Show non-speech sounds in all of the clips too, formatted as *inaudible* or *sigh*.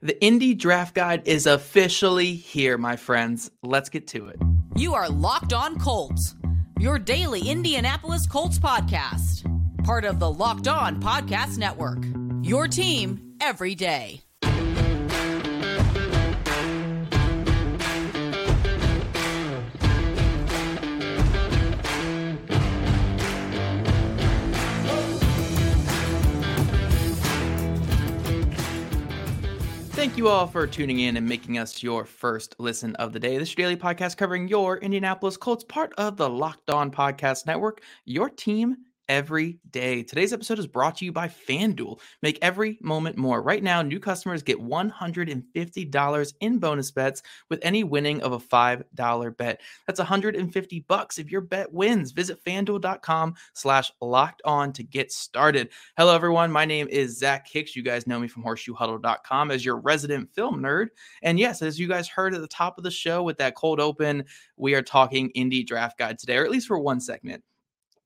The Indy Draft Guide is officially here, my friends. Let's get to it. You are Locked On Colts, your daily Indianapolis Colts podcast, part of the Locked On Podcast Network. Your team every day. Thank you all for tuning in and making us your first listen of the day. This is your daily podcast covering your Indianapolis Colts, part of the Locked On Podcast Network, your team every day. Today's episode is brought to you by FanDuel. Make every moment more. Right now, new customers get $150 in bonus bets with any winning of a $5 bet. That's 150 bucks if your bet wins. Visit fanduel.com slash locked on to get started. Hello, everyone. My name is Zach Hicks. You guys know me from horseshoehuddle.com as your resident film nerd. And yes, as you guys heard at the top of the show with that cold open, we are talking Indy draft guide today, or at least for one segment.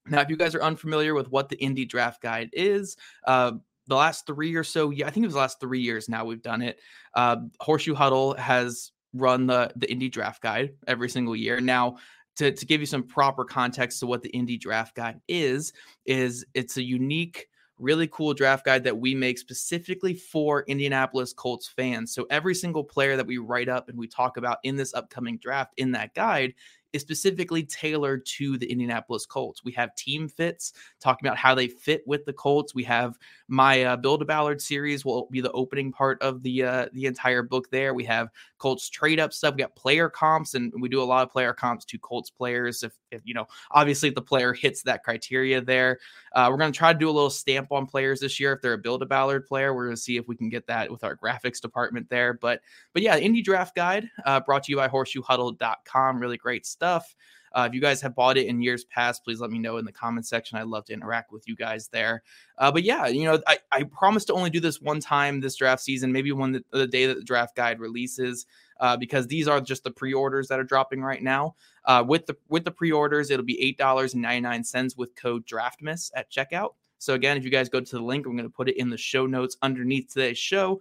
Now, if you guys are unfamiliar with what the Indy Draft Guide is, uh, the last three or so, yeah, I think it was the last three years now we've done it. Uh, Horseshoe Huddle has run the the Indy Draft Guide every single year. Now, to, to give you some proper context to what the Indy Draft Guide is, is it's a unique really cool draft guide that we make specifically for Indianapolis Colts fans. So every single player that we write up and we talk about in this upcoming draft in that guide is specifically tailored to the Indianapolis Colts. We have team fits talking about how they fit with the Colts. We have my uh, Build a Ballard series will be the opening part of the uh, the entire book. There we have Colts trade up stuff. We got player comps, and we do a lot of player comps to Colts players. If, if you know, obviously, if the player hits that criteria there, uh, we're going to try to do a little stamp on players this year. If they're a Build a Ballard player, we're going to see if we can get that with our graphics department there. But but yeah, Indy Draft Guide uh, brought to you by HorseshoeHuddle.com. Really great stuff. Uh, if you guys have bought it in years past, please let me know in the comment section. I'd love to interact with you guys there. Uh, but yeah, you know, I, I promise to only do this one time this draft season, maybe one the, the day that the draft guide releases. Uh, because these are just the pre-orders that are dropping right now. Uh, with the with the pre-orders, it'll be eight dollars and ninety nine cents with code DRAFTMAS at checkout. So again, if you guys go to the link, I'm going to put it in the show notes underneath today's show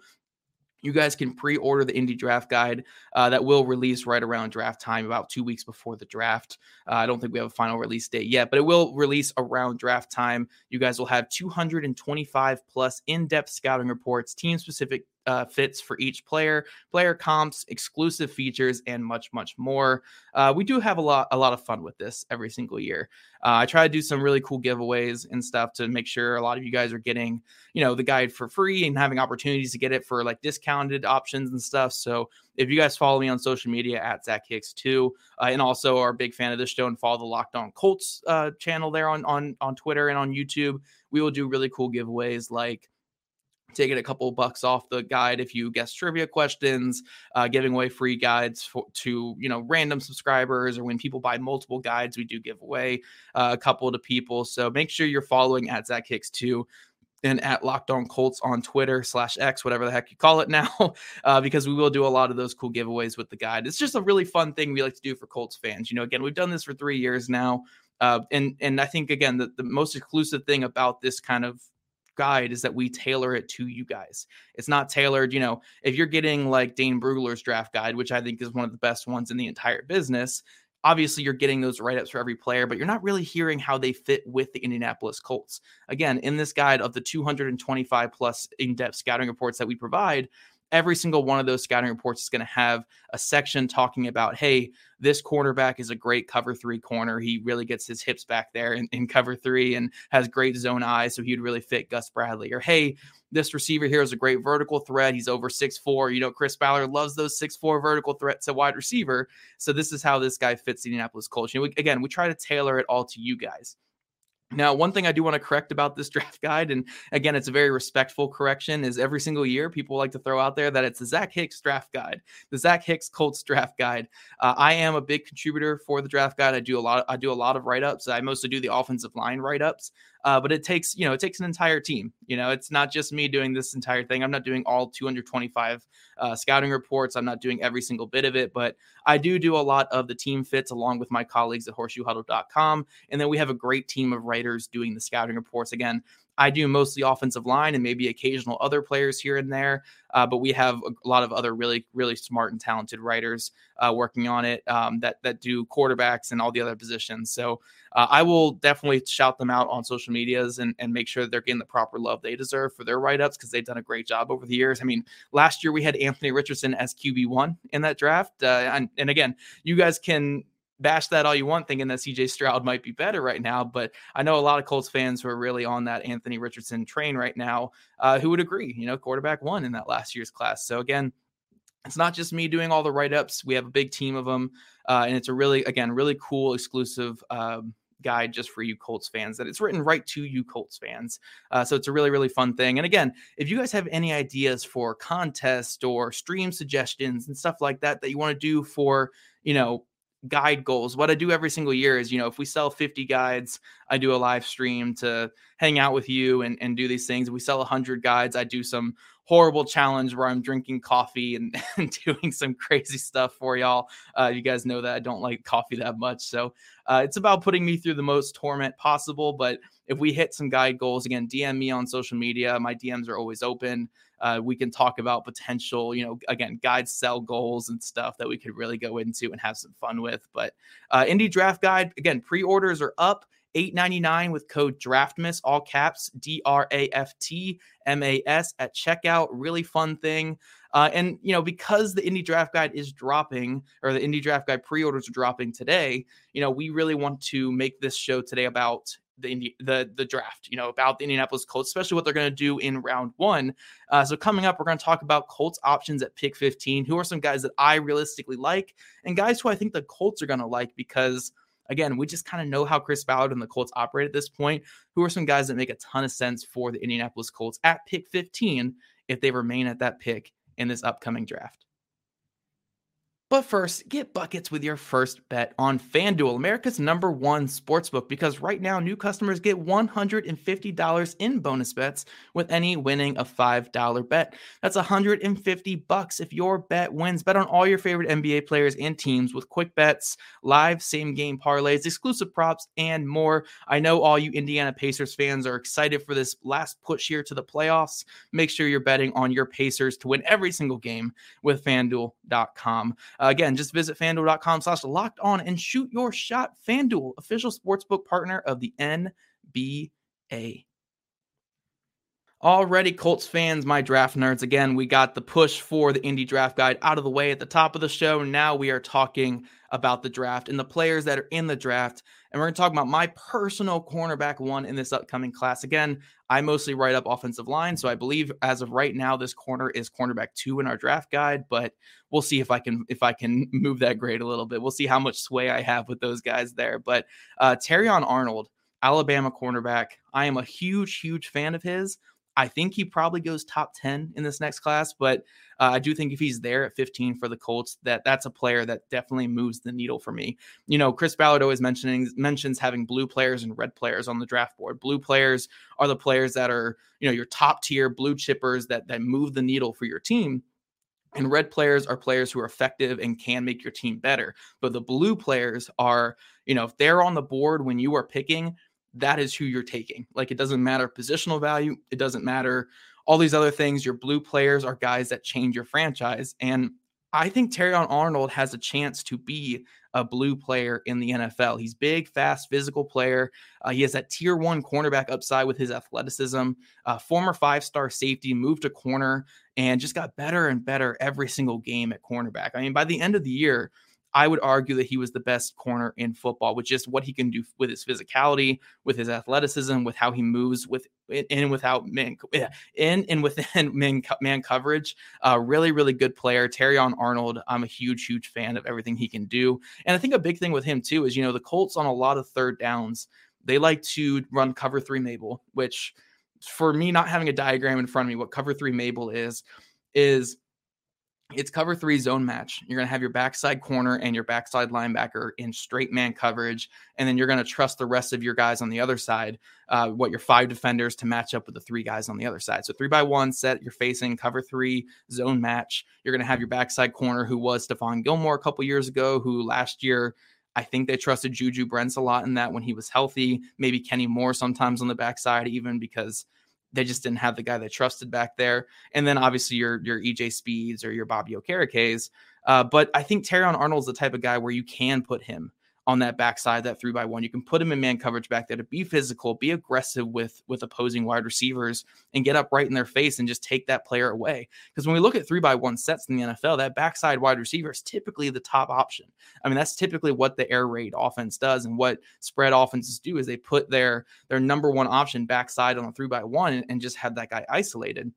you guys can pre-order the Indy Draft Guide uh, that will release right around draft time, about two weeks before the draft. Uh, I don't think we have a final release date yet, but it will release around draft time. You guys will have 225 plus in-depth scouting reports, team-specific uh, fits for each player, player comps, exclusive features, and much, much more. Uh, we do have a lot, a lot of fun with this every single year. Uh, I try to do some really cool giveaways and stuff to make sure a lot of you guys are getting, you know, the guide for free and having opportunities to get it for like discounted options and stuff. So if you guys follow me on social media at Zach Hicks too, uh, and also are a big fan of this show and follow the Locked On Colts uh, channel there on on on Twitter and on YouTube, we will do really cool giveaways like taking a couple bucks off the guide if you guess trivia questions uh, giving away free guides for, to you know random subscribers or when people buy multiple guides we do give away uh, a couple to people so make sure you're following at zach hicks too and at Locked On Colts on Twitter slash X, whatever the heck you call it *laughs* now, uh, because we will do a lot of those cool giveaways with the guide. It's just a really fun thing we like to do for Colts fans. You know, again, we've done this for three years now, uh, and and I think again the, the most exclusive thing about this kind of guide is that we tailor it to you guys. It's not tailored, you know, if you're getting like Dane Brugler's draft guide, which I think is one of the best ones in the entire business, obviously you're getting those write-ups for every player, but you're not really hearing how they fit with the Indianapolis Colts. Again, in this guide of the 225 plus in-depth scouting reports that we provide, every single one of those scouting reports is going to have a section talking about, hey, this cornerback is a great cover three corner. He really gets his hips back there in, in cover three and has great zone eyes. So he'd really fit Gus Bradley. Or, hey, this receiver here is a great vertical threat. He's over six four. You know, Chris Ballard loves those six four vertical threats at wide receiver. So this is how this guy fits the Indianapolis Colts. We, again, we try to tailor it all to you guys. Now, one thing I do want to correct about this *laughs* draft guide, and again, it's a very respectful correction, is every single year people like to throw out there that it's the Zach Hicks draft guide, the Zach Hicks Colts draft guide. Uh, I am a big contributor for the draft guide. I do a lot. I do a lot of write ups. I mostly do the offensive line write ups. Uh, but it takes, you know, it takes an entire team. You know, it's not just me doing this entire thing. I'm not doing all 225 uh, scouting reports. I'm not doing every single bit of it, but I do do a lot of the team fits along with my colleagues at horseshoehuddle.com. And then we have a great team of writers doing the scouting reports. Again, I do mostly offensive line and maybe occasional other players here and there. Uh, but we have a lot of other really, really smart and talented writers uh, working on it um, that that do quarterbacks and all the other positions. So uh, I will definitely shout them out on social medias and, and make sure they're getting the proper love they deserve for their write ups because they've done a great job over the years. I mean, last year we had Anthony Richardson as QB one in that draft, uh, and, and again, you guys can bash that all you want, thinking that CJ Stroud might be better right now. But I know a lot of Colts fans who are really on that Anthony Richardson train right now uh, who would agree. You know, quarterback one in that last year's class. So again, it's not just me doing all the write ups. We have a big team of them, uh, and it's a really, again, really cool exclusive. Um, guide just for you Colts fans that it's written right to you Colts fans. Uh, so it's a really, really fun thing. And again, if you guys have any ideas for contest or stream suggestions and stuff like that that you want to do for, you know, guide goals. What I do every single year is, you know, if we sell 50 guides, I do a live stream to hang out with you and, and do these things. If we sell 100 guides, I do some horrible challenge where I'm drinking coffee and, *laughs* and doing some crazy stuff for y'all. Uh, you guys know that I don't like coffee that much. So uh, it's about putting me through the most torment possible. But if we hit some guide goals, again, DM me on social media. My DMs are always open. Uh, we can talk about potential, you know, again, guide sell goals and stuff that we could really go into and have some fun with. But uh, Indy Draft Guide, again, pre orders are up. 8.99 with code draftmas all caps d-r-a-f-t-m-a-s at checkout really fun thing uh, and you know because the Indy draft guide is dropping or the Indy draft guide pre-orders are dropping today you know we really want to make this show today about the Indi- the the draft, you know, about the Indianapolis Colts, especially what they're going to do in round one. Uh, so coming up, we're going to talk about Colts options at pick 15. Who are some guys that I realistically like, and guys who I think the Colts are going to like because again, we just kind of know how Chris Ballard and the Colts operate at this point. Who are some guys that make a ton of sense for the Indianapolis Colts at pick 15 if they remain at that pick in this upcoming draft? But first, get buckets with your first bet on FanDuel, America's number one sportsbook, because right now new customers get $150 in bonus bets with any winning a $5 bet. That's 150 bucks if your bet wins. Bet on all your favorite NBA players and teams with quick bets, live same game parlays, exclusive props, and more. I know all you Indiana Pacers fans are excited for this last push here to the playoffs. Make sure you're betting on your Pacers to win every single game with FanDuel.com. Again, just visit fanduel.com slash locked on and shoot your shot. Fanduel, official sportsbook partner of the NBA. Already, Colts fans, my draft nerds. Again, we got the push for the Indy draft guide out of the way at the top of the show. Now we are talking about the draft and the players that are in the draft. And we're going to talk about my personal cornerback one in this upcoming class. Again, I mostly write up offensive line. So I believe as of right now, this corner is cornerback two in our draft guide, but we'll see if I can if I can *laughs* move that grade a little bit. We'll see how much sway I have with those guys there. But uh Terrion Arnold, Alabama cornerback. I am a huge, huge fan of his. I think he probably goes top 10 in this next class, but uh, I do think if he's there at 15 for the Colts, that that's a player that definitely moves the needle for me. You know, Chris Ballard always mentioning mentions having blue players and red players on the draft board. Blue players are the players that are, you know, your top tier blue chippers that that move the needle for your team. And red players are players who are effective and can make your team better. But the blue players are, you know, if they're on the board when you are picking, that is who you're taking. Like it doesn't matter positional value, it doesn't matter all these other things. Your blue players are guys that change your franchise. And I think Terrion Arnold has a chance to be a blue player in the NFL. He's big, fast, physical player. Uh, he has that tier one cornerback upside with his athleticism. Uh, former five star safety, moved to corner, and just got better and better every single game at cornerback. I mean, by the end of the year, I would argue that he was the best corner in football with just what he can do with his physicality, with his athleticism, with how he moves with in and without man in and within *laughs* man, man coverage. Uh, really, really good player. Terrion Arnold. I'm a huge, huge fan of everything he can do. And I think a big thing with him too is you know the Colts on a lot of third downs they like to run cover three Mabel, which for me not having a diagram in front of me, what cover three Mabel is is it's cover three zone match. You're going to have your backside corner and your backside linebacker in straight man coverage. And then you're going to trust the rest of your guys on the other side, uh, what your five defenders to match up with the three guys on the other side. So three by one set, you're facing cover three zone match. You're going to have your backside corner who was Stephon Gilmore a couple years ago, who last year I think they trusted Juju Brents a lot in that when he was healthy. Maybe Kenny Moore sometimes on the backside, even because they just didn't have the guy they trusted back there. And then obviously your your EJ Speeds or your Bobby Okerekes. Uh, but I think Terrion Arnold's the type of guy where you can put him on that backside, that three by one. You can put him in man coverage back there to be physical, be aggressive with with opposing wide receivers, and get up right in their face and just take that player away. Because when we look at three by one sets in the NFL, that backside wide receiver is typically the top option. I mean, that's typically what the air raid offense does, and what spread offenses do is they put their their number one option backside on a three by one and, and just have that guy isolated.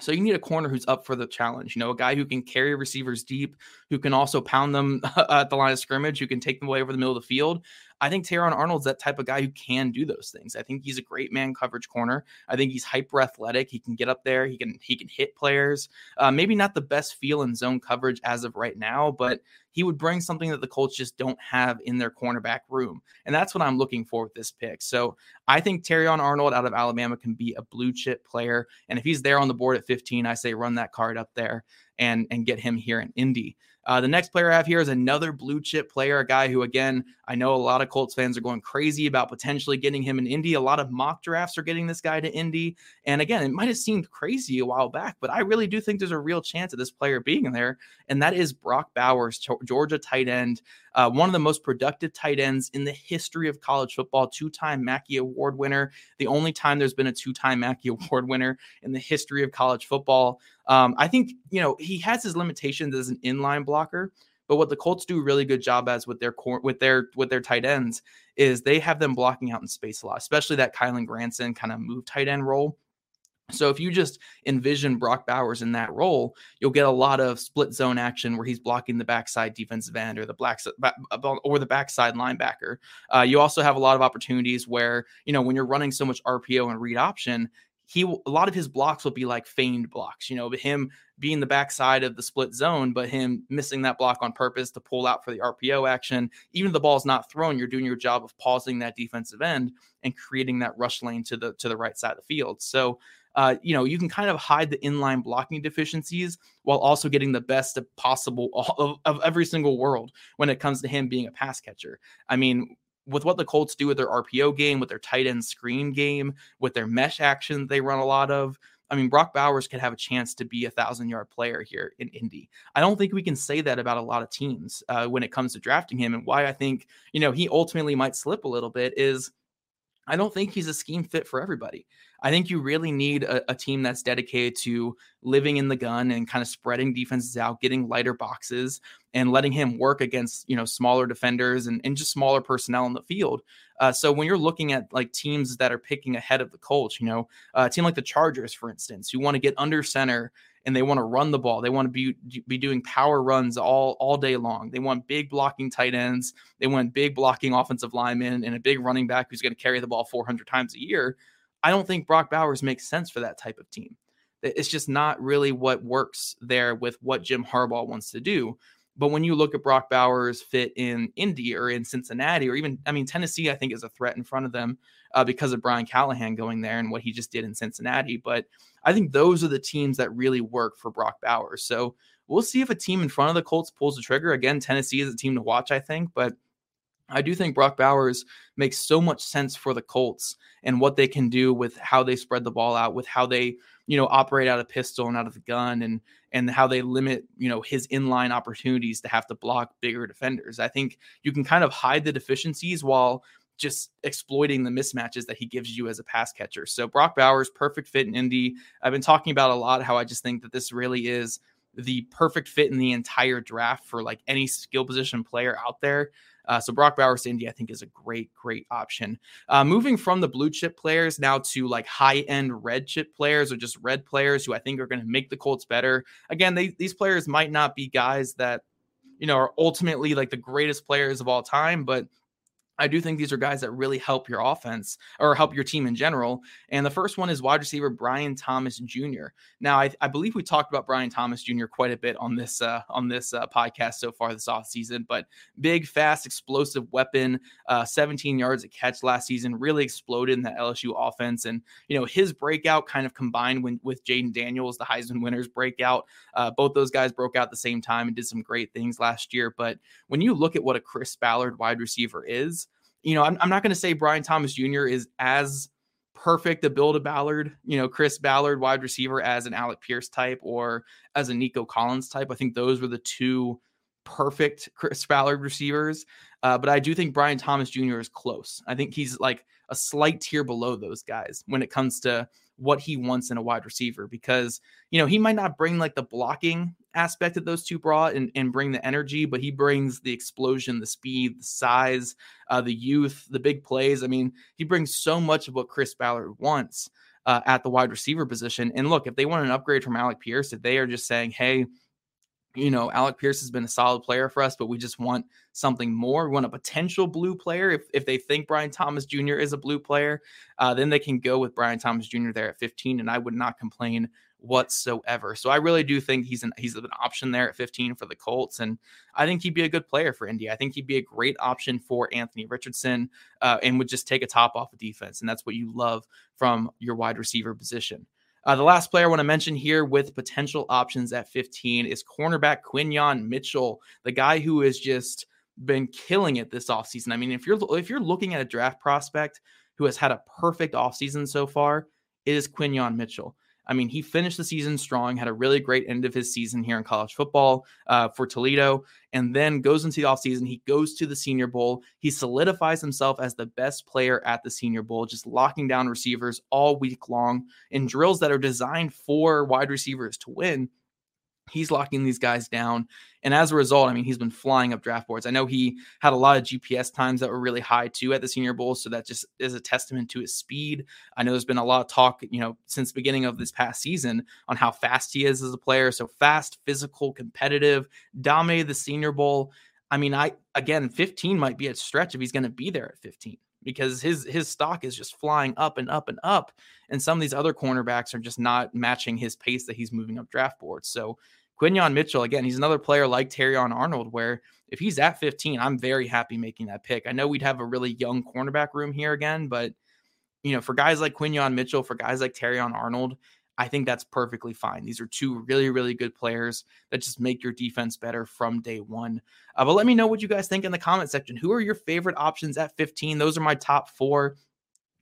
So you need a corner who's up for the challenge. You know, a guy who can carry receivers deep, who can also pound them *laughs* at the line of scrimmage, who can take them away over the middle of the field. I think Terrion Arnold's that type of guy who can do those things. I think he's a great man coverage corner. I think he's hyper athletic. He can get up there. He can he can hit players. Uh, maybe not the best feel in zone coverage as of right now, but he would bring something that the Colts just don't have in their cornerback room. And that's what I'm looking for with this pick. So I think Terrion Arnold out of Alabama can be a blue chip player. And if he's there on the board at 15, I say run that card up there and and get him here in Indy. Uh, the next player I have here is another blue chip player, a guy who, again, I know a lot of Colts fans are going crazy about potentially getting him in Indy. A lot of mock drafts are getting this guy to Indy. And again, it might have seemed crazy a while back, but I really do think there's a real chance of this player being there. And that is Brock Bowers, Georgia tight end, uh, one of the most productive tight ends in the history of college football, two time Mackey Award winner, the only time there's been a two time Mackey *laughs* Award winner in the history of college football. Um, I think, you know, he has his limitations as an inline blocker. But what the Colts do a really good job as with their core, with their with their tight ends is they have them blocking out in space a lot, especially that Kylen Granson kind of move tight end role. So if you just envision Brock Bowers in that role, you'll get a lot of split zone action where he's blocking the backside defensive end or the black or the backside linebacker. Uh, you also have a lot of opportunities where you know when you're running so much RPO and read option, he a lot of his blocks will be like feigned blocks. You know, but him being the backside of the split zone, but him missing that block on purpose to pull out for the RPO action. Even if the ball's not thrown, you're doing your job of pausing that defensive end and creating that rush lane to the to the right side of the field. So uh, you know, you can kind of hide the inline blocking deficiencies while also getting the best possible of, of every single world when it comes to him being a pass catcher. I mean, with what the Colts do with their RPO game, with their tight end screen game, with their mesh action they run a lot of. I mean, Brock Bowers could have a chance to be a thousand yard player here in Indy. I don't think we can say that about a lot of teams uh, when it comes to drafting him. And why I think, you know, he ultimately might slip a little bit is I don't think he's a scheme fit for everybody. I think you really need a, a, team that's dedicated to living in the gun and kind of spreading defenses out, getting lighter boxes, and letting him work against you know smaller defenders and, and just smaller personnel in the field. Uh, so when you're looking at like teams that are picking ahead of the Colts, you know, uh, a team like the Chargers, for instance, who want to get under center and they want to run the ball. They want to be be doing power runs all all day long. They want big blocking tight ends. They want big blocking offensive linemen and a big running back who's going to carry the ball 400 times a year. I don't think Brock Bowers makes sense for that type of team. It's just not really what works there with what Jim Harbaugh wants to do. But when you look at Brock Bowers fit in Indy or in Cincinnati or even, I mean, Tennessee, I think is a threat in front of them uh, because of Brian Callahan going there and what he just did in Cincinnati. But I think those are the teams that really work for Brock Bowers. So we'll see if a team in front of the Colts pulls the trigger. Again, Tennessee is a team to watch, I think. But I do think Brock Bowers makes so much sense for the Colts and what they can do with how they spread the ball out, with how they, you know, operate out of pistol and out of the gun and and how they limit, you know, his inline opportunities to have to block bigger defenders. I think you can kind of hide the deficiencies while just exploiting the mismatches that he gives you as a pass catcher. So Brock Bowers, perfect fit in Indy. I've been talking about a lot how I just think that this really is the perfect fit in the entire draft for like any skill position player out there. Uh, so Brock Bowers to Indy, I think, is a great, great option. Uh, moving from the blue chip players now to like high end red chip players or just red players who I think are going to make the Colts better. Again, they, these players might not be guys that you know are ultimately like the greatest players of all time, but I do think these are guys that really help your offense or help your team in general. And the first one is wide receiver Brian Thomas Jr. Now, I, I believe we talked about Brian Thomas Jr. quite a bit on this uh, on this uh, podcast so far this offseason, but big, fast, explosive weapon, uh, 17 yards a catch last season, really exploded in the LSU offense. And you know his breakout kind of combined when, with Jayden Daniels, the Heisman winners breakout. Uh, both those guys broke out at the same time and did some great things last year. But when you look at what a Chris Ballard wide receiver is you know, I'm, I'm not going to say Brian Thomas Jr. is as perfect a build a Ballard, you know, Chris Ballard wide receiver as an Alec Pierce type or as a Nico Collins type. I think those were the two perfect Chris Ballard receivers. Uh, but I do think Brian Thomas Jr. is close. I think he's like a slight tier below those guys when it comes to what he wants in a wide receiver because you know he might not bring like the blocking aspect that those two brought and, and bring the energy but he brings the explosion the speed the size uh, the youth the big plays. I mean he brings so much of what chris ballard wants uh, at the wide receiver position. And look if they want an upgrade from alec pierce if they are just saying hey you know, Alec Pierce has been a solid player for us, but we just want something more. We want a potential blue player. If, if they think Brian Thomas Jr. is a blue player, uh, then they can go with Brian Thomas Jr. there at 15, and I would not complain whatsoever. So I really do think he's an he's an option there at 15 for the Colts, and I think he'd be a good player for Indy. I think he'd be a great option for Anthony Richardson, uh, and would just take a top off of defense, and that's what you love from your wide receiver position. Uh, the last player I want to mention here with potential options at 15 is cornerback Quinyon Mitchell, the guy who is just been killing it this offseason. I mean, if you're if you're looking at a draft prospect who has had a perfect offseason so far, it is Quinyon Mitchell. I mean, he finished the season strong, had a really great end of his season here in college football uh, for Toledo, and then goes into the offseason. He goes to the Senior Bowl. He solidifies himself as the best player at the Senior Bowl, just locking down receivers all week long in drills that are designed for wide receivers to win he's locking these guys down. And as a result, I mean, he's been flying up draft boards. I know he had a lot of GPS times that were really high too at the Senior Bowl. So that just is a testament to his speed. I know there's been a lot of talk, you know, since the beginning of this past season on how fast he is as a player. So fast, physical, competitive, dominated the Senior Bowl. I mean, I again, 15 might be a stretch if he's going to be there at 15 because his his stock is just flying up and up and up and some of these other cornerbacks are just not matching his pace that he's moving up draft boards so Quinyon Mitchell, again, he's another player like Terrion Arnold, where if he's at 15, I'm very happy making that pick. I know we'd have a really young cornerback room here again, but you know, for guys like Quinyon Mitchell, for guys like Terrion Arnold, I think that's perfectly fine. These are two really, really good players that just make your defense better from day one. Uh, but let me know what you guys think in the comment section. Who are your favorite options at 15? Those are my top four.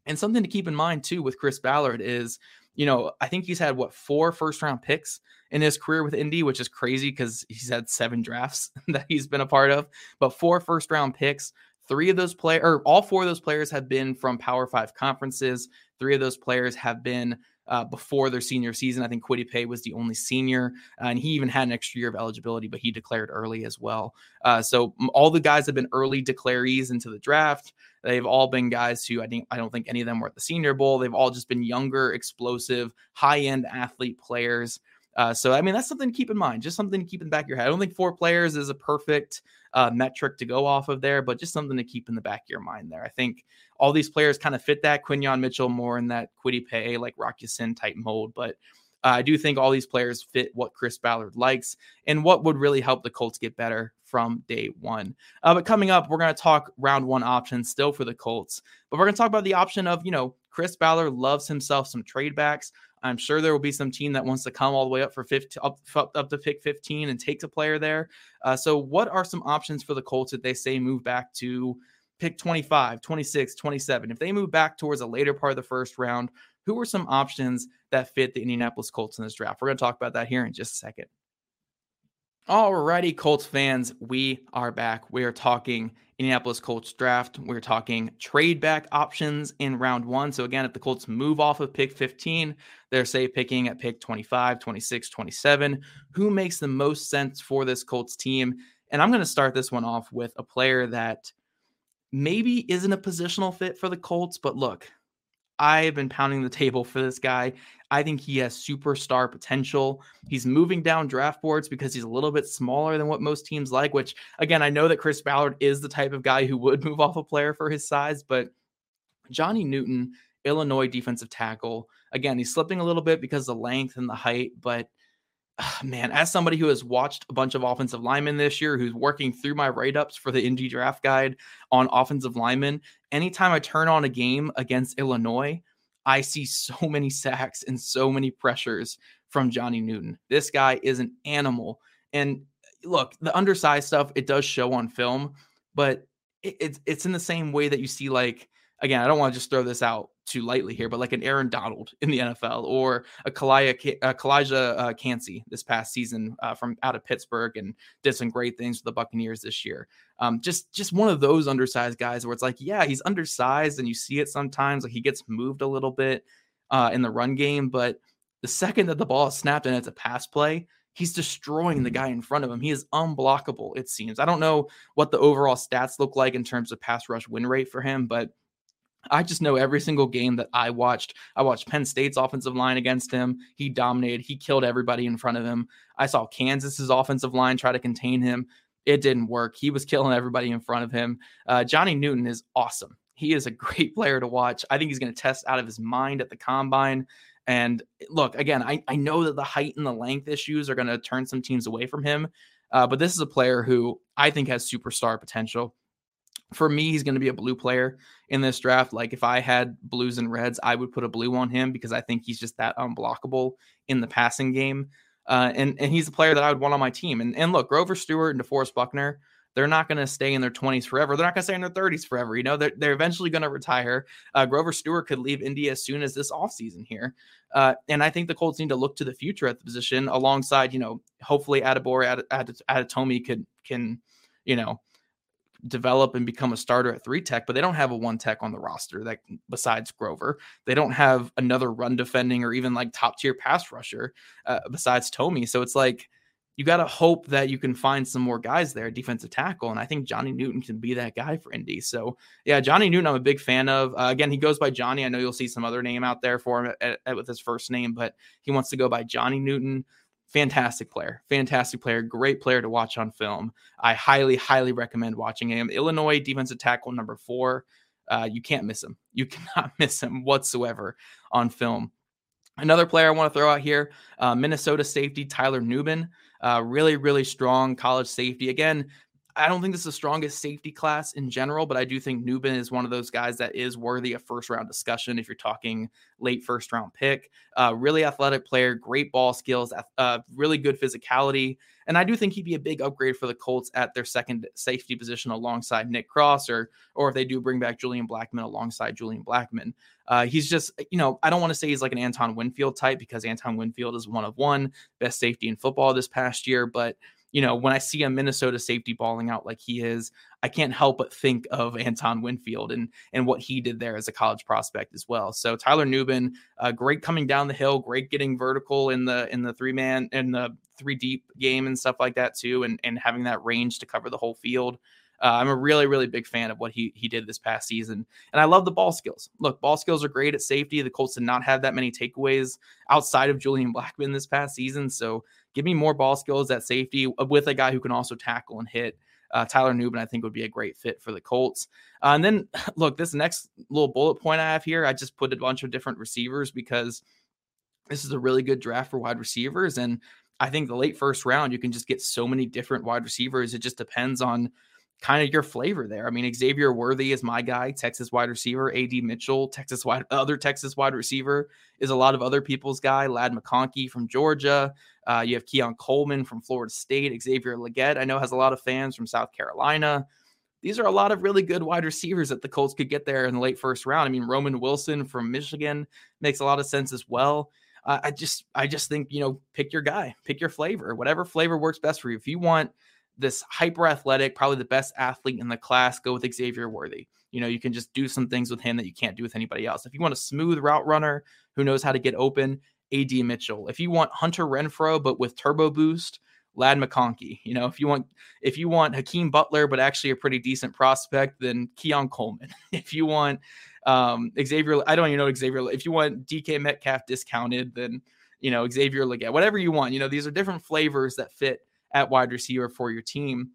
And something to keep in mind too with Chris Ballard is you know, I think he's had what four first round picks in his career with Indy, which is crazy because he's had seven drafts *laughs* that he's been a part of, but four first round picks. Three of those players, or all four of those players, have been from Power Five conferences. Three of those players have been uh, before their senior season. I think Kwity Paye was the only senior, uh, and he even had an extra year of eligibility, but he declared early as well. Uh, so all the guys have been early declarees into the draft. They've all been guys who I think I don't think any of them were at the Senior Bowl. They've all just been younger, explosive, high end athlete players. Uh, so I mean that's something to keep in mind. Just something to keep in the back of your head. I don't think four players is a perfect uh, metric to go off of there, but just something to keep in the back of your mind there. I think all these players kind of fit that Quinyon Mitchell more in that Kwity Paye, like Rock Ya-Sin type mold, but uh, I do think all these players fit what Chris Ballard likes and what would really help the Colts get better from day one. Uh, but coming up, we're going to talk round one options still for the Colts, but we're going to talk about the option of, you know, Chris Ballard loves himself some trade backs. I'm sure there will be some team that wants to come all the way up for 15, up, up to pick 15 and take a player there. Uh, so, what are some options for the Colts if they say move back to pick 25, 26, 27? If they move back towards a later part of the first round, who are some options that fit the Indianapolis Colts in this draft? We're going to talk about that here in just a second. Alrighty, Colts fans, we are back. We are talking Indianapolis Colts draft. We're talking trade back options in round one. So, again, if the Colts move off of pick 15, they're say picking at pick 25, 26, 27. Who makes the most sense for this Colts team? And I'm going to start this one off with a player that maybe isn't a positional fit for the Colts, but look, I have been pounding the table for this guy. I think he has superstar potential. He's moving down draft boards because he's a little bit smaller than what most teams like, which again, I know that Chris Ballard is the type of guy who would *laughs* move off a player for his size, but Johnny Newton, Illinois defensive tackle, again, he's slipping a little bit because the length and the height, but ah, man, as somebody who has watched a bunch of offensive linemen this year, who's working through my write ups for the Indy draft guide on offensive linemen, anytime I turn on a game against Illinois, I see so *laughs* many sacks and so many pressures from Johnny Newton. This guy is an animal. And look, the undersized stuff, it does show on film, but it, it's it's in the same way that you see like again, I don't want to just throw this out too lightly here, but like an Aaron Donald in the NFL or a Calijah, uh, Calijah uh, Kancey this past season uh, from out of Pittsburgh and did some great things for the Buccaneers this year. Um, just just one of those undersized guys where it's like, yeah, he's undersized and you see it sometimes, like he gets moved a little bit uh, in the run game, but the second that the ball is snapped and it's a pass play, he's destroying the guy in front of him. He is unblockable, it seems. I don't know what the overall stats look like in terms of pass rush win rate for him, but I just know every single game that I watched. I watched Penn State's offensive line against him. He dominated. He killed everybody in front of him. I saw Kansas's offensive line try to contain him. It didn't work. He was killing everybody in front of him. Uh, Johnny Newton is awesome. He is a *laughs* great player to watch. I think he's going to test out of his mind at the combine. And look, again, I, I know that the height and the length issues are going to turn some teams away from him. Uh, but this is a player who I think has superstar potential for me, he's going to be a blue player in this draft. Like if I had blues and reds, I would put a blue on him because I think he's just that unblockable in the passing game. Uh, and and he's a player that I would want on my team. And and look, Grover Stewart and DeForest Buckner, they're not going to stay in their 20s forever. They're not going to stay in their 30s forever. You know, they're, they're eventually going to retire. Uh, Grover Stewart could leave Indy as soon as this offseason here. Uh, and I think the Colts need to look to the future at the position alongside, you know, hopefully Adebawore Ad, Ad, Adetomiwa could can, you know, develop and become a starter at three tech, but they don't have a one tech on the roster that besides Grover. They don't have another run defending or even like top tier pass rusher uh, besides Tommy. So it's like you got to hope that you can find some more guys there, defensive tackle. And I think Johnny Newton can be that guy for Indy. So yeah, Johnny Newton, I'm a big fan of. Uh, again, he goes by Johnny. I know you'll see some other name out there for him at, at, with his first name, but he wants to go by Johnny Newton fantastic player, fantastic player, great player to watch on film. I highly, highly recommend watching him. Illinois defensive tackle number four. Uh, you can't miss him. You *laughs* cannot miss him whatsoever on film. Another player I want to throw out here uh, Minnesota safety Tyler Nubin. Uh, really, really strong college safety. Again, I don't think this is the strongest safety class in general, but I do think Nubin is one of those guys that is worthy of first round discussion if you're talking late first round pick. Uh, really athletic player, great ball skills, uh, really good physicality. And I do think he'd be a big upgrade for the Colts at their second safety position alongside Nick Cross, or or if they do bring back Julian Blackmon alongside Julian Blackmon. Uh, he's just, you know, I don't want to say he's like an Antoine Winfield type because Antoine Winfield is one of one best safety in football this past year, but you know, when I see a Minnesota safety balling out like he is, I can't help but think of Antoine Winfield and and what he did there as a college prospect as well. So Tyler Nubin, uh, great coming down the hill, great getting vertical in the in the three man in the three deep game and stuff like that too, and and having that range to cover the whole field. Uh, I'm a really, really big fan of what he he did this past season, and I love the ball skills. Look, ball skills are great at safety. The Colts did not have that many takeaways outside of Julian Blackmon this past season, so give me more ball skills at safety with a guy who can also tackle and hit. Uh, Tyler Nubin, I think, would be a great fit for the Colts. Uh, and then, *laughs* look, this next little bullet point I have here, I just put a bunch of different receivers because this is a really good draft for wide receivers. And I think the late first round, you can just get so many different wide receivers. It just depends on kind of your flavor there. I mean, Xavier Worthy is my guy, Texas wide receiver. AD Mitchell, Texas wide *laughs* other Texas wide receiver is a lot of other people's guy. Ladd McConkey from Georgia. Uh, you have Keon Coleman from Florida State. Xavier Legette, I know, has a lot of fans from South Carolina. These are a lot of really good wide receivers that the Colts could get there in the late first round. I mean, Roman Wilson from Michigan makes a lot of sense as well. Uh, I just, I just think you know, pick your guy, pick your flavor, whatever flavor works best for you. If you want this hyper athletic, probably the best athlete in the class, go with Xavier Worthy. You know, you can just do some things with him that you can't do with anybody else. If you want a smooth route runner who knows how to get open, AD Mitchell. If you want Hunter Renfrow, but with turbo boost, Ladd McConkey. You know, if you want if you want Hakeem Butler but actually a pretty decent prospect, then Keon Coleman. *laughs* if you want Um, Xavier, I don't even know Xavier. If you want DK Metcalf discounted, then you know Xavier Legette, whatever you want. You know, these are different flavors that fit at wide receiver for your team.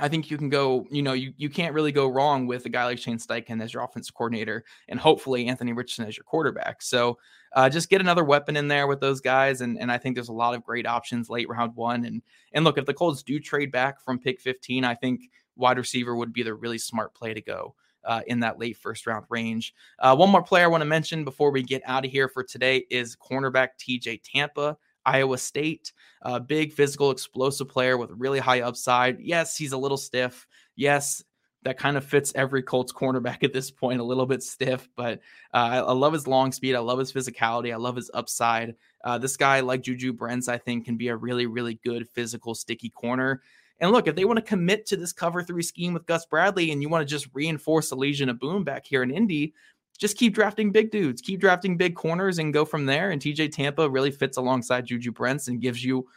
I think you can go, you know, you, you can't really go wrong with a guy like Shane Steichen as your offensive coordinator and hopefully Anthony Richardson as your quarterback. So uh, just get another weapon in there with those guys. And, and I think there's a lot of great options late round one. And, and look, if the Colts do trade back from pick 15, I think wide receiver would be the really smart play to go. Uh, in that late first round range. Uh, one more player I want to mention before we get out of here for today is cornerback TJ Tampa. Iowa State. A big physical, explosive player with really high upside. Yes, he's a little stiff. Yes, that kind of fits every Colts cornerback *laughs* at this point, a little bit stiff, but uh, I, I, love his long speed. I love his physicality. I love his upside. Uh, this guy, like Juju Brents, I think can be a really, really good physical, sticky corner. And look, if they want to commit to this cover three scheme with Gus Bradley and you want to just reinforce the Legion of Boom back here in Indy, just keep drafting big dudes, keep drafting big corners, and go from there. And TJ Tampa really fits alongside Juju Brents and gives you,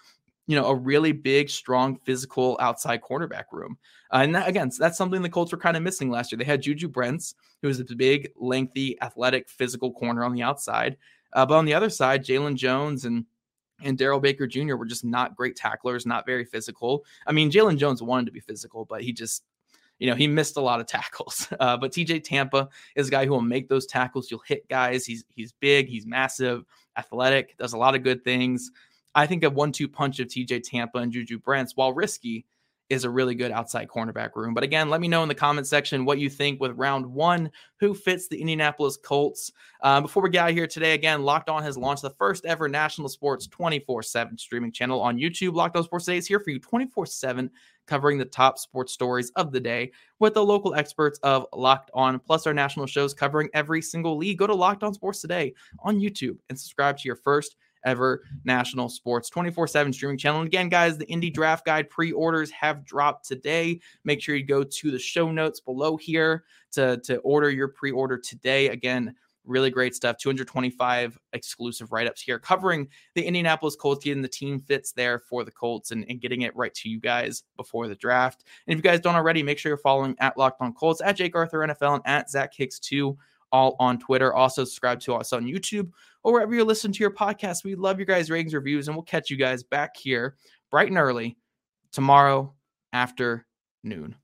you know, a really big, strong, physical outside cornerback room. Uh, and that, again, that's something the Colts were kind of missing last year. They had Juju Brents, who was a big, lengthy, athletic, physical corner on the outside. Uh, but on the other side, Jaylon Jones and and Darrell Baker Jr. were just not great tacklers, not very physical. I mean, Jaylon Jones wanted to be physical, but he just you know, he missed a lot of tackles. *laughs* Uh, but TJ Tampa is a guy who will make those tackles. You'll hit guys. He's he's big, he's massive, athletic, does a lot of good things. I think a one-two punch of TJ Tampa and Juju Brents, while risky, is a really good outside cornerback room. But again, let me know in the comment section what you think with round one. Who fits the Indianapolis Colts? Uh, before we get out here today, again, Locked On has launched the first ever national sports 24 7 streaming channel on YouTube. Locked On Sports Today is here for you 24 7, covering the top sports stories of the day with the local experts of Locked On, plus our national shows covering every single league. Go to Locked On Sports Today on YouTube and subscribe to your first ever national sports 24 7 streaming channel. And again, guys, the Indy Draft Guide pre orders have dropped today. Make sure you go to the show notes below here to, to order your pre order today. Again, really great stuff 225 exclusive write-ups here covering the indianapolis colts getting the team fits there for the colts and, and getting it right to you guys before the draft and if you guys don't already make sure you're following at locked on colts at jake arthur nfl and at zach hicks 2 all on Twitter. Also, subscribe to us on YouTube or wherever you listen to your podcast. We love your guys' ratings, reviews, and we'll catch you guys back here bright and early tomorrow afternoon.